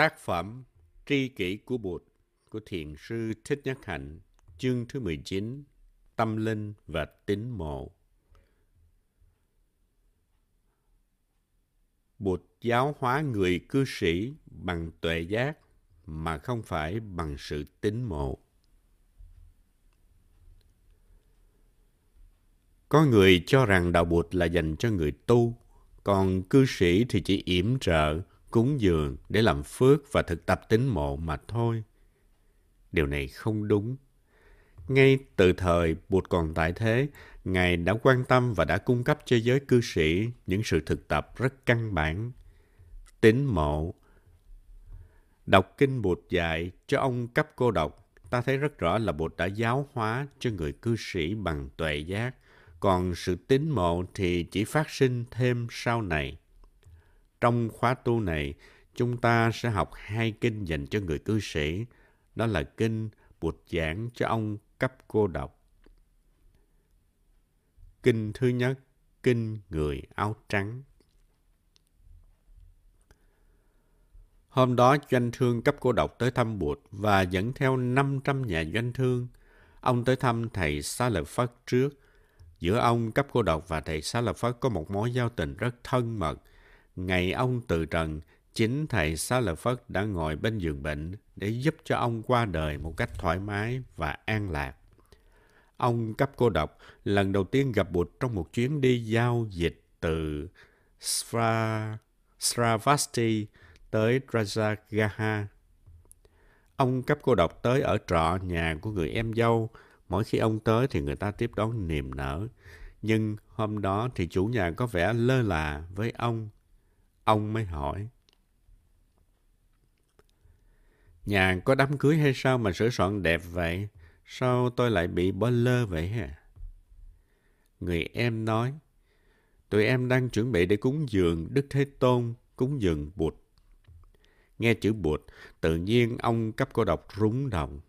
Tác phẩm Tri kỷ của Bụt của Thiền sư Thích Nhất Hạnh, chương thứ 19, Tâm linh và tín mộ. Bụt giáo hóa người cư sĩ bằng tuệ giác mà không phải bằng sự tín mộ. Có người cho rằng đạo Bụt là dành cho người tu, còn cư sĩ thì chỉ yểm trợ, cúng dường để làm phước và thực tập tín mộ mà thôi. Điều này không đúng. Ngay từ thời Bụt còn tại thế, Ngài đã quan tâm và đã cung cấp cho giới cư sĩ những sự thực tập rất căn bản. Tín mộ. Đọc kinh Bụt dạy cho ông cấp cô độc, ta thấy rất rõ là Bụt đã giáo hóa cho người cư sĩ bằng tuệ giác, còn sự tín mộ thì chỉ phát sinh thêm sau này. Trong khóa tu này, chúng ta sẽ học hai kinh dành cho người cư sĩ. Đó là kinh Bụt giảng cho ông cấp cô độc. Kinh thứ nhất, kinh người áo trắng. Hôm đó, doanh thương cấp cô độc tới thăm Bụt và dẫn theo 500 nhà doanh thương. Ông tới thăm thầy Xá Lợi Phất trước. Giữa ông cấp cô độc và thầy Xá Lợi Phất có một mối giao tình rất thân mật. Ngày ông từ trần, chính thầy Xá Lợi Phất đã ngồi bên giường bệnh để giúp cho ông qua đời một cách thoải mái và an lạc. Ông cấp cô độc lần đầu tiên gặp Bụt trong một chuyến đi giao dịch từ Sra, Sravasti tới Rajagaha. Ông cấp cô độc tới ở trọ nhà của người em dâu. Mỗi khi ông tới thì người ta tiếp đón niềm nở. Nhưng hôm đó thì chủ nhà có vẻ lơ là với ông. Ông mới hỏi. Nhà có đám cưới hay sao mà sửa soạn đẹp vậy? Sao tôi lại bị bơ lơ vậy hả? Người em nói, tụi em đang chuẩn bị để cúng dường Đức Thế Tôn, cúng dường Bụt. Nghe chữ Bụt, tự nhiên ông cấp cô độc rúng động.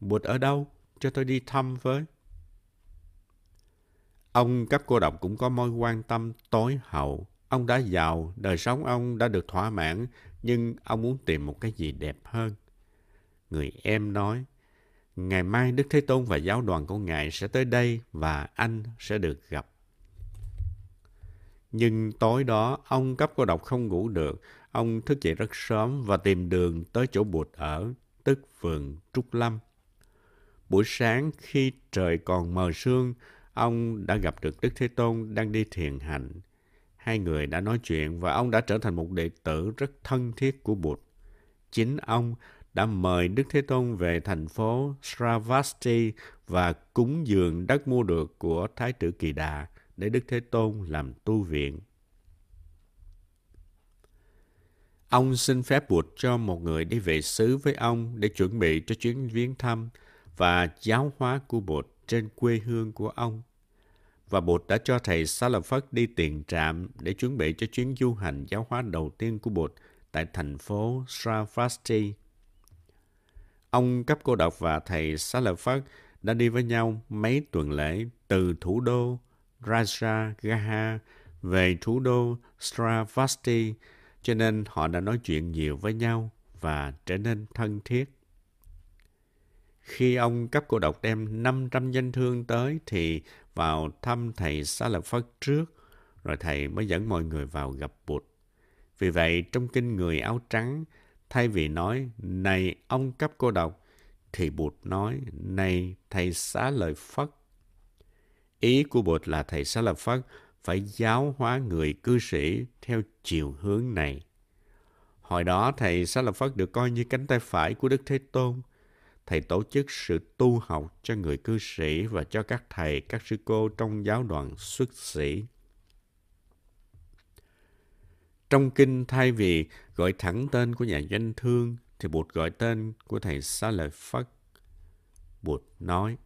Bụt ở đâu? Cho tôi đi thăm với. Ông cấp cô độc cũng có mối quan tâm tối hậu. Ông đã giàu, đời sống ông đã được thỏa mãn, nhưng ông muốn tìm một cái gì đẹp hơn. Người em nói, ngày mai Đức Thế Tôn và giáo đoàn của Ngài sẽ tới đây và anh sẽ được gặp. Nhưng tối đó, ông cấp cô độc không ngủ được. Ông thức dậy rất sớm và tìm đường tới chỗ bụt ở, tức vườn Trúc Lâm. Buổi sáng khi trời còn mờ sương, ông đã gặp được Đức Thế Tôn đang đi thiền hành. Hai người đã nói chuyện và ông đã trở thành một đệ tử rất thân thiết của Bụt. Chính ông đã mời Đức Thế Tôn về thành phố Sravasti và cúng dường đất mua được của Thái tử Kỳ Đà để Đức Thế Tôn làm tu viện. Ông xin phép buộc cho một người đi về xứ với ông để chuẩn bị cho chuyến viếng thăm và giáo hóa của Bụt trên quê hương của ông. Và Bụt đã cho thầy Sa La Phất đi tiền trạm để chuẩn bị cho chuyến du hành giáo hóa đầu tiên của Bụt tại thành phố Sravasti. Ông cấp cô độc và thầy Sa La Phất đã đi với nhau mấy tuần lễ từ thủ đô Rajagaha về thủ đô Sravasti, cho nên họ đã nói chuyện nhiều với nhau và trở nên thân thiết. Khi ông cấp cô độc đem 500 danh thương tới thì vào thăm thầy Sa La Phất trước, rồi thầy mới dẫn mọi người vào gặp Bụt. Vì vậy, trong kinh người áo trắng, thay vì nói, này ông cấp cô độc, thì Bụt nói, này thầy xá lợi Phất. Ý của Bụt là thầy xá lợi Phất phải giáo hóa người cư sĩ theo chiều hướng này. Hồi đó thầy xá lợi Phất được coi như cánh tay phải của Đức Thế Tôn. Thầy tổ chức sự tu học cho người cư sĩ và cho các thầy, các sư cô trong giáo đoàn xuất sĩ. Trong kinh thay vì gọi thẳng tên của nhà doanh thương thì Bụt gọi tên của thầy Xá Lợi Phất. Bụt nói,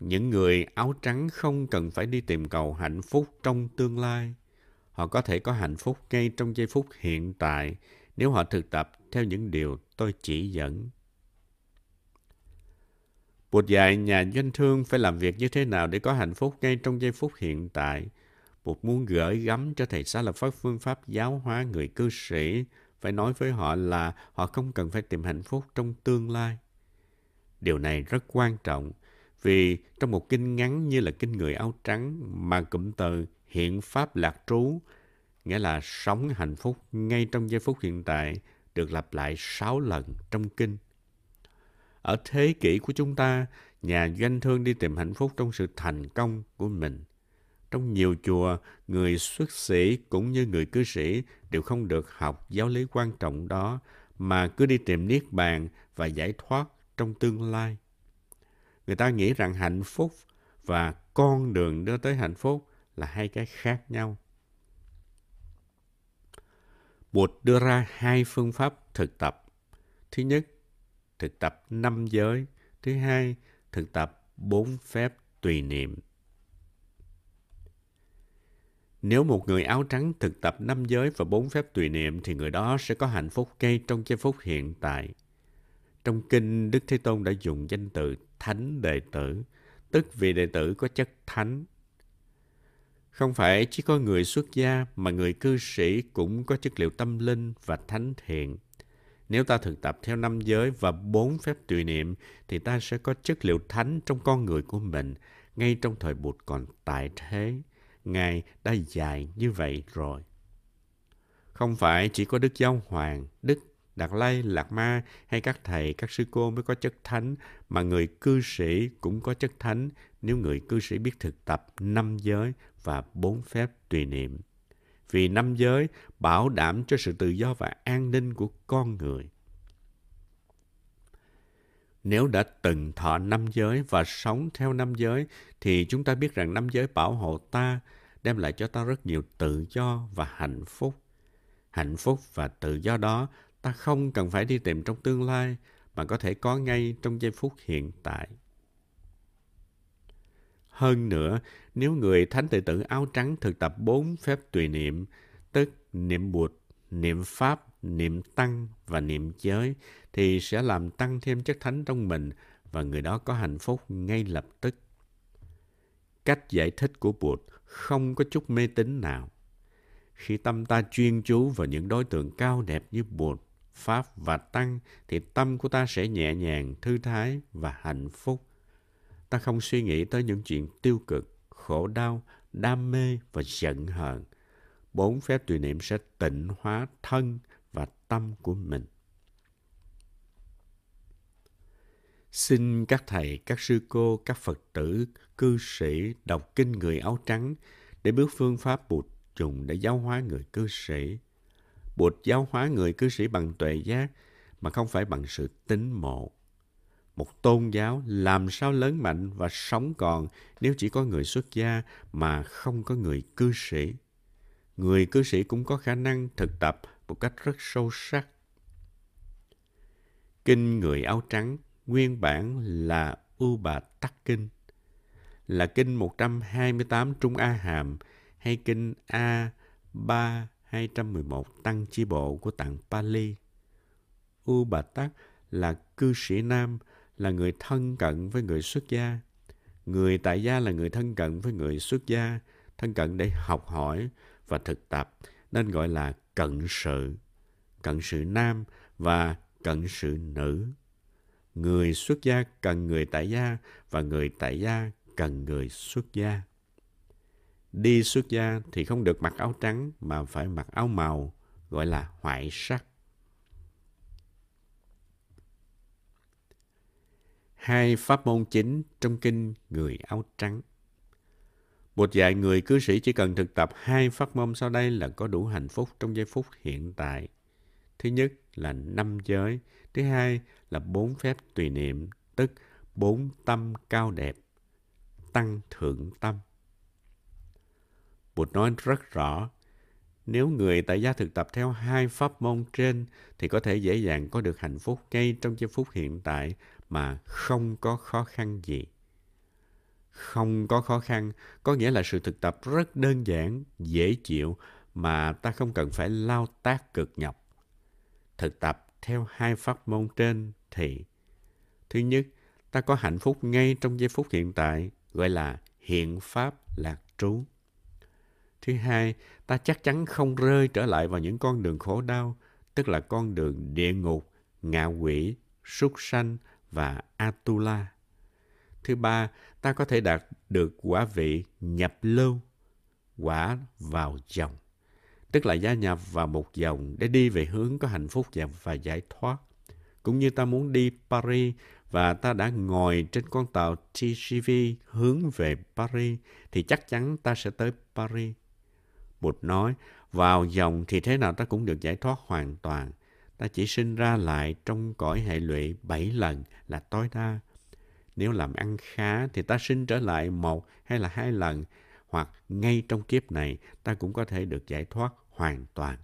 những người áo trắng không cần phải đi tìm cầu hạnh phúc trong tương lai. Họ có thể có hạnh phúc ngay trong giây phút hiện tại nếu họ thực tập theo những điều tôi chỉ dẫn. Bụt dạy nhà doanh thương phải làm việc như thế nào để có hạnh phúc ngay trong giây phút hiện tại. Bụt muốn gửi gắm cho thầy Xá Lợi Phất phương pháp giáo hóa người cư sĩ phải nói với họ là họ không cần phải tìm hạnh phúc trong tương lai. Điều này rất quan trọng vì trong một kinh ngắn như là kinh người áo trắng mà cụm từ hiện pháp lạc trú, nghĩa là sống hạnh phúc ngay trong giây phút hiện tại, được lặp lại sáu lần trong kinh. Ở thế kỷ của chúng ta, nhà doanh thương đi tìm hạnh phúc trong sự thành công của mình. Trong nhiều chùa, người xuất sĩ cũng như người cư sĩ đều không được học giáo lý quan trọng đó, mà cứ đi tìm niết bàn và giải thoát trong tương lai. Người ta nghĩ rằng hạnh phúc và con đường đưa tới hạnh phúc là hai cái khác nhau. Bụt đưa ra hai phương pháp thực tập. Thứ nhất, thực tập năm giới. Thứ hai, thực tập bốn phép tùy niệm. Nếu một người áo trắng thực tập năm giới và bốn phép tùy niệm thì người đó sẽ có hạnh phúc ngay trong giây phút hiện tại. Trong kinh, Đức Thế Tôn đã dùng danh từ thánh đệ tử, tức vì đệ tử có chất thánh. Không phải chỉ có người xuất gia mà người cư sĩ cũng có chất liệu tâm linh và thánh thiện. Nếu ta thực tập theo năm giới và bốn phép tùy niệm thì ta sẽ có chất liệu thánh trong con người của mình ngay trong thời Bụt còn tại thế. Ngài đã dài như vậy rồi. Không phải chỉ có Đức Giáo Hoàng, Đức Đạt Lai, Lạc Ma hay các thầy, các sư cô mới có chất thánh, mà người cư sĩ cũng có chất thánh nếu người cư sĩ biết thực tập năm giới và bốn phép tùy niệm. Vì năm giới bảo đảm cho sự tự do và an ninh của con người. Nếu đã từng thọ năm giới và sống theo năm giới, thì chúng ta biết rằng năm giới bảo hộ ta, đem lại cho ta rất nhiều tự do và hạnh phúc. Hạnh phúc và tự do đó ta không cần phải đi tìm trong tương lai, mà có thể có ngay trong giây phút hiện tại. Hơn nữa, nếu người thánh tự tử áo trắng thực tập bốn phép tùy niệm, tức niệm bụt, niệm pháp, niệm tăng và niệm giới, thì sẽ làm tăng thêm chất thánh trong mình và người đó có hạnh phúc ngay lập tức. Cách giải thích của Bụt không có chút mê tín nào. Khi tâm ta chuyên chú vào những đối tượng cao đẹp như Bụt, Pháp và Tăng, thì tâm của ta sẽ nhẹ nhàng, thư thái và hạnh phúc. Ta không suy nghĩ tới những chuyện tiêu cực, khổ đau, đam mê và giận hờn. Bốn phép tùy niệm sẽ tịnh hóa thân và tâm của mình. Xin các thầy, các sư cô, các Phật tử, cư sĩ đọc kinh người áo trắng để bước phương pháp Bụt dùng để giáo hóa người cư sĩ. Bụt giáo hóa người cư sĩ bằng tuệ giác mà không phải bằng sự tính mộ. Một tôn giáo làm sao lớn mạnh và sống còn nếu chỉ có người xuất gia mà không có người cư sĩ. Người cư sĩ cũng có khả năng thực tập một cách rất sâu sắc. Kinh Người Áo Trắng nguyên bản là U Bà Tắc Kinh, là kinh 128 Trung A Hàm hay kinh A 3 211 Tăng Chi Bộ của tạng Pali. U Bà Tắc là cư sĩ nam, là người thân cận với người xuất gia. Người tại gia là người thân cận với người xuất gia, thân cận để học hỏi và thực tập, nên gọi là cận sự. Cận sự nam và cận sự nữ. Người xuất gia cần người tại gia và người tại gia cần người xuất gia. Đi xuất gia thì không được mặc áo trắng mà phải mặc áo màu, gọi là hoại sắc. Hai pháp môn chính trong kinh Người áo trắng. Một dạy người cư sĩ chỉ cần thực tập hai pháp môn sau đây là có đủ hạnh phúc trong giây phút hiện tại. Thứ nhất là năm giới, thứ hai là bốn phép tùy niệm, tức bốn tâm cao đẹp, tăng thượng tâm. Bụt nói rất rõ, nếu người tại gia thực tập theo hai pháp môn trên thì có thể dễ dàng có được hạnh phúc ngay trong giây phút hiện tại mà không có khó khăn gì. Không có khó khăn có nghĩa là sự thực tập rất đơn giản, dễ chịu mà ta không cần phải lao tác cực nhọc. Thực tập theo hai pháp môn trên thì thứ nhất, ta có hạnh phúc ngay trong giây phút hiện tại gọi là hiện pháp lạc trú. Thứ hai, ta chắc chắn không rơi trở lại vào những con đường khổ đau, tức là con đường địa ngục, ngạ quỷ, súc sanh và Atula. Thứ ba, ta có thể đạt được quả vị nhập lưu, quả vào dòng, tức là gia nhập vào một dòng để đi về hướng có hạnh phúc và giải thoát. Cũng như ta muốn đi Paris và ta đã ngồi trên con tàu TGV hướng về Paris thì chắc chắn ta sẽ tới Paris. Bụt nói, vào dòng thì thế nào ta cũng được giải thoát hoàn toàn. Ta chỉ sinh ra lại trong cõi hệ lụy bảy lần là tối đa. Nếu làm ăn khá thì ta sinh trở lại một hay là hai lần, hoặc ngay trong kiếp này ta cũng có thể được giải thoát hoàn toàn.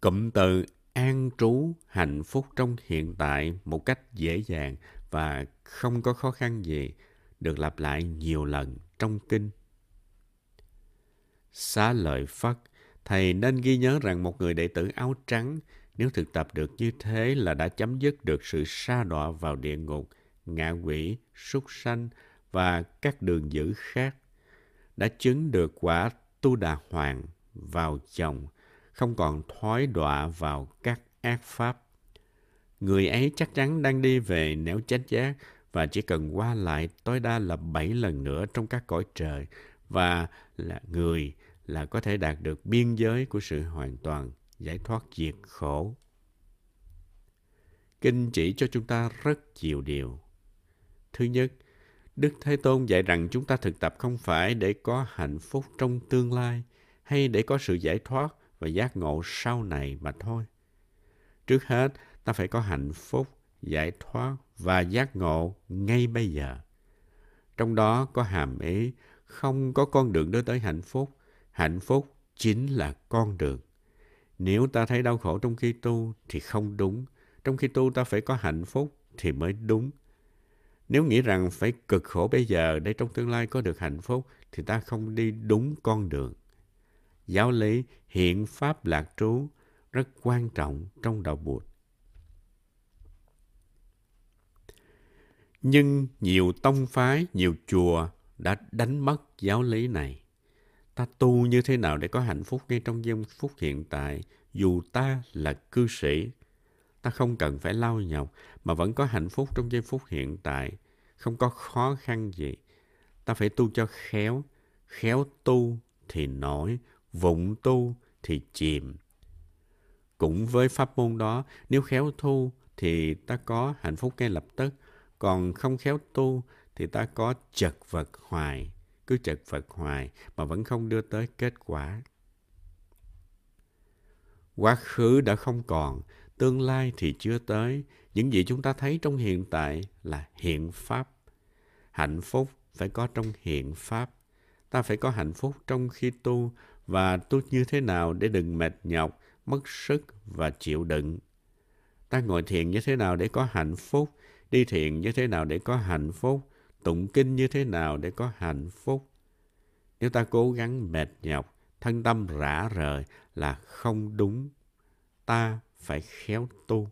Cụm từ an trú hạnh phúc trong hiện tại một cách dễ dàng và không có khó khăn gì được lặp lại nhiều lần trong kinh. Xá lợi Phất, thầy nên ghi nhớ rằng một người đệ tử áo trắng nếu thực tập được như thế là đã chấm dứt được sự sa đọa vào địa ngục, ngạ quỷ, súc sanh và các đường dữ khác. Đã chứng được quả tu đà hoàng vào chồng, không còn thoái đọa vào các ác pháp. Người ấy chắc chắn đang đi về nẻo chánh giác và chỉ cần qua lại tối đa là bảy lần nữa trong các cõi trời và là người là có thể đạt được biên giới của sự hoàn toàn giải thoát diệt khổ. Kinh chỉ cho chúng ta rất nhiều điều. Thứ nhất, Đức Thế Tôn dạy rằng chúng ta thực tập không phải để có hạnh phúc trong tương lai hay để có sự giải thoát và giác ngộ sau này mà thôi. Trước hết, ta phải có hạnh phúc, giải thoát và giác ngộ ngay bây giờ. Trong đó có hàm ý không có con đường đưa tới hạnh phúc. Hạnh phúc chính là con đường. Nếu ta thấy đau khổ trong khi tu thì không đúng. Trong khi tu ta phải có hạnh phúc thì mới đúng. Nếu nghĩ rằng phải cực khổ bây giờ để trong tương lai có được hạnh phúc thì ta không đi đúng con đường. Giáo lý hiện pháp lạc trú rất quan trọng trong đạo Bụt. Nhưng nhiều tông phái, nhiều chùa đã đánh mất giáo lý này. Ta tu như thế nào để có hạnh phúc ngay trong giây phút hiện tại, dù ta là cư sĩ. Ta không cần phải lao nhọc, mà vẫn có hạnh phúc trong giây phút hiện tại. Không có khó khăn gì. Ta phải tu cho khéo. Khéo tu thì nổi, vụng tu thì chìm. Cũng với pháp môn đó, nếu khéo tu thì ta có hạnh phúc ngay lập tức, còn không khéo tu thì ta có chật vật hoài, cứ chật vật hoài mà vẫn không đưa tới kết quả. Quá khứ đã không còn, tương lai thì chưa tới. Những gì chúng ta thấy trong hiện tại là hiện pháp. Hạnh phúc phải có trong hiện pháp. Ta phải có hạnh phúc trong khi tu và tu như thế nào để đừng mệt nhọc, mất sức và chịu đựng. Ta ngồi thiền như thế nào để có hạnh phúc, đi thiền như thế nào để có hạnh phúc, tụng kinh như thế nào để có hạnh phúc. Nếu ta cố gắng mệt nhọc, thân tâm rã rời là không đúng. Ta phải khéo tu.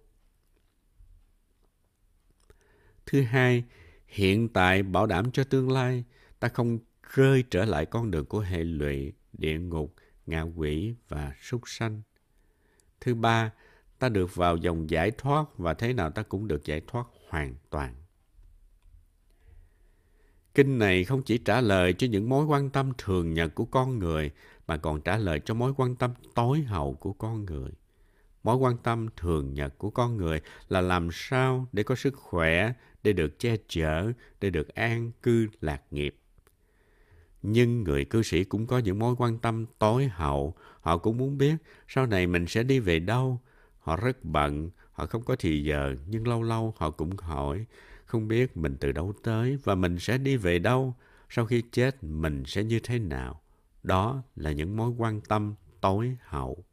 Thứ hai, hiện tại bảo đảm cho tương lai, ta không rơi trở lại con đường của hệ lụy, địa ngục, ngạ quỷ và súc sanh. Thứ ba, ta được vào dòng giải thoát và thế nào ta cũng được giải thoát hoàn toàn. Kinh này không chỉ trả lời cho những mối quan tâm thường nhật của con người, mà còn trả lời cho mối quan tâm tối hậu của con người. Mối quan tâm thường nhật của con người là làm sao để có sức khỏe, để được che chở, để được an cư lạc nghiệp. Nhưng người cư sĩ cũng có những mối quan tâm tối hậu. Họ cũng muốn biết sau này mình sẽ đi về đâu. Họ rất bận, họ không có thì giờ, nhưng lâu lâu họ cũng hỏi không biết mình từ đâu tới và mình sẽ đi về đâu. Sau khi chết, mình sẽ như thế nào. Đó là những mối quan tâm tối hậu.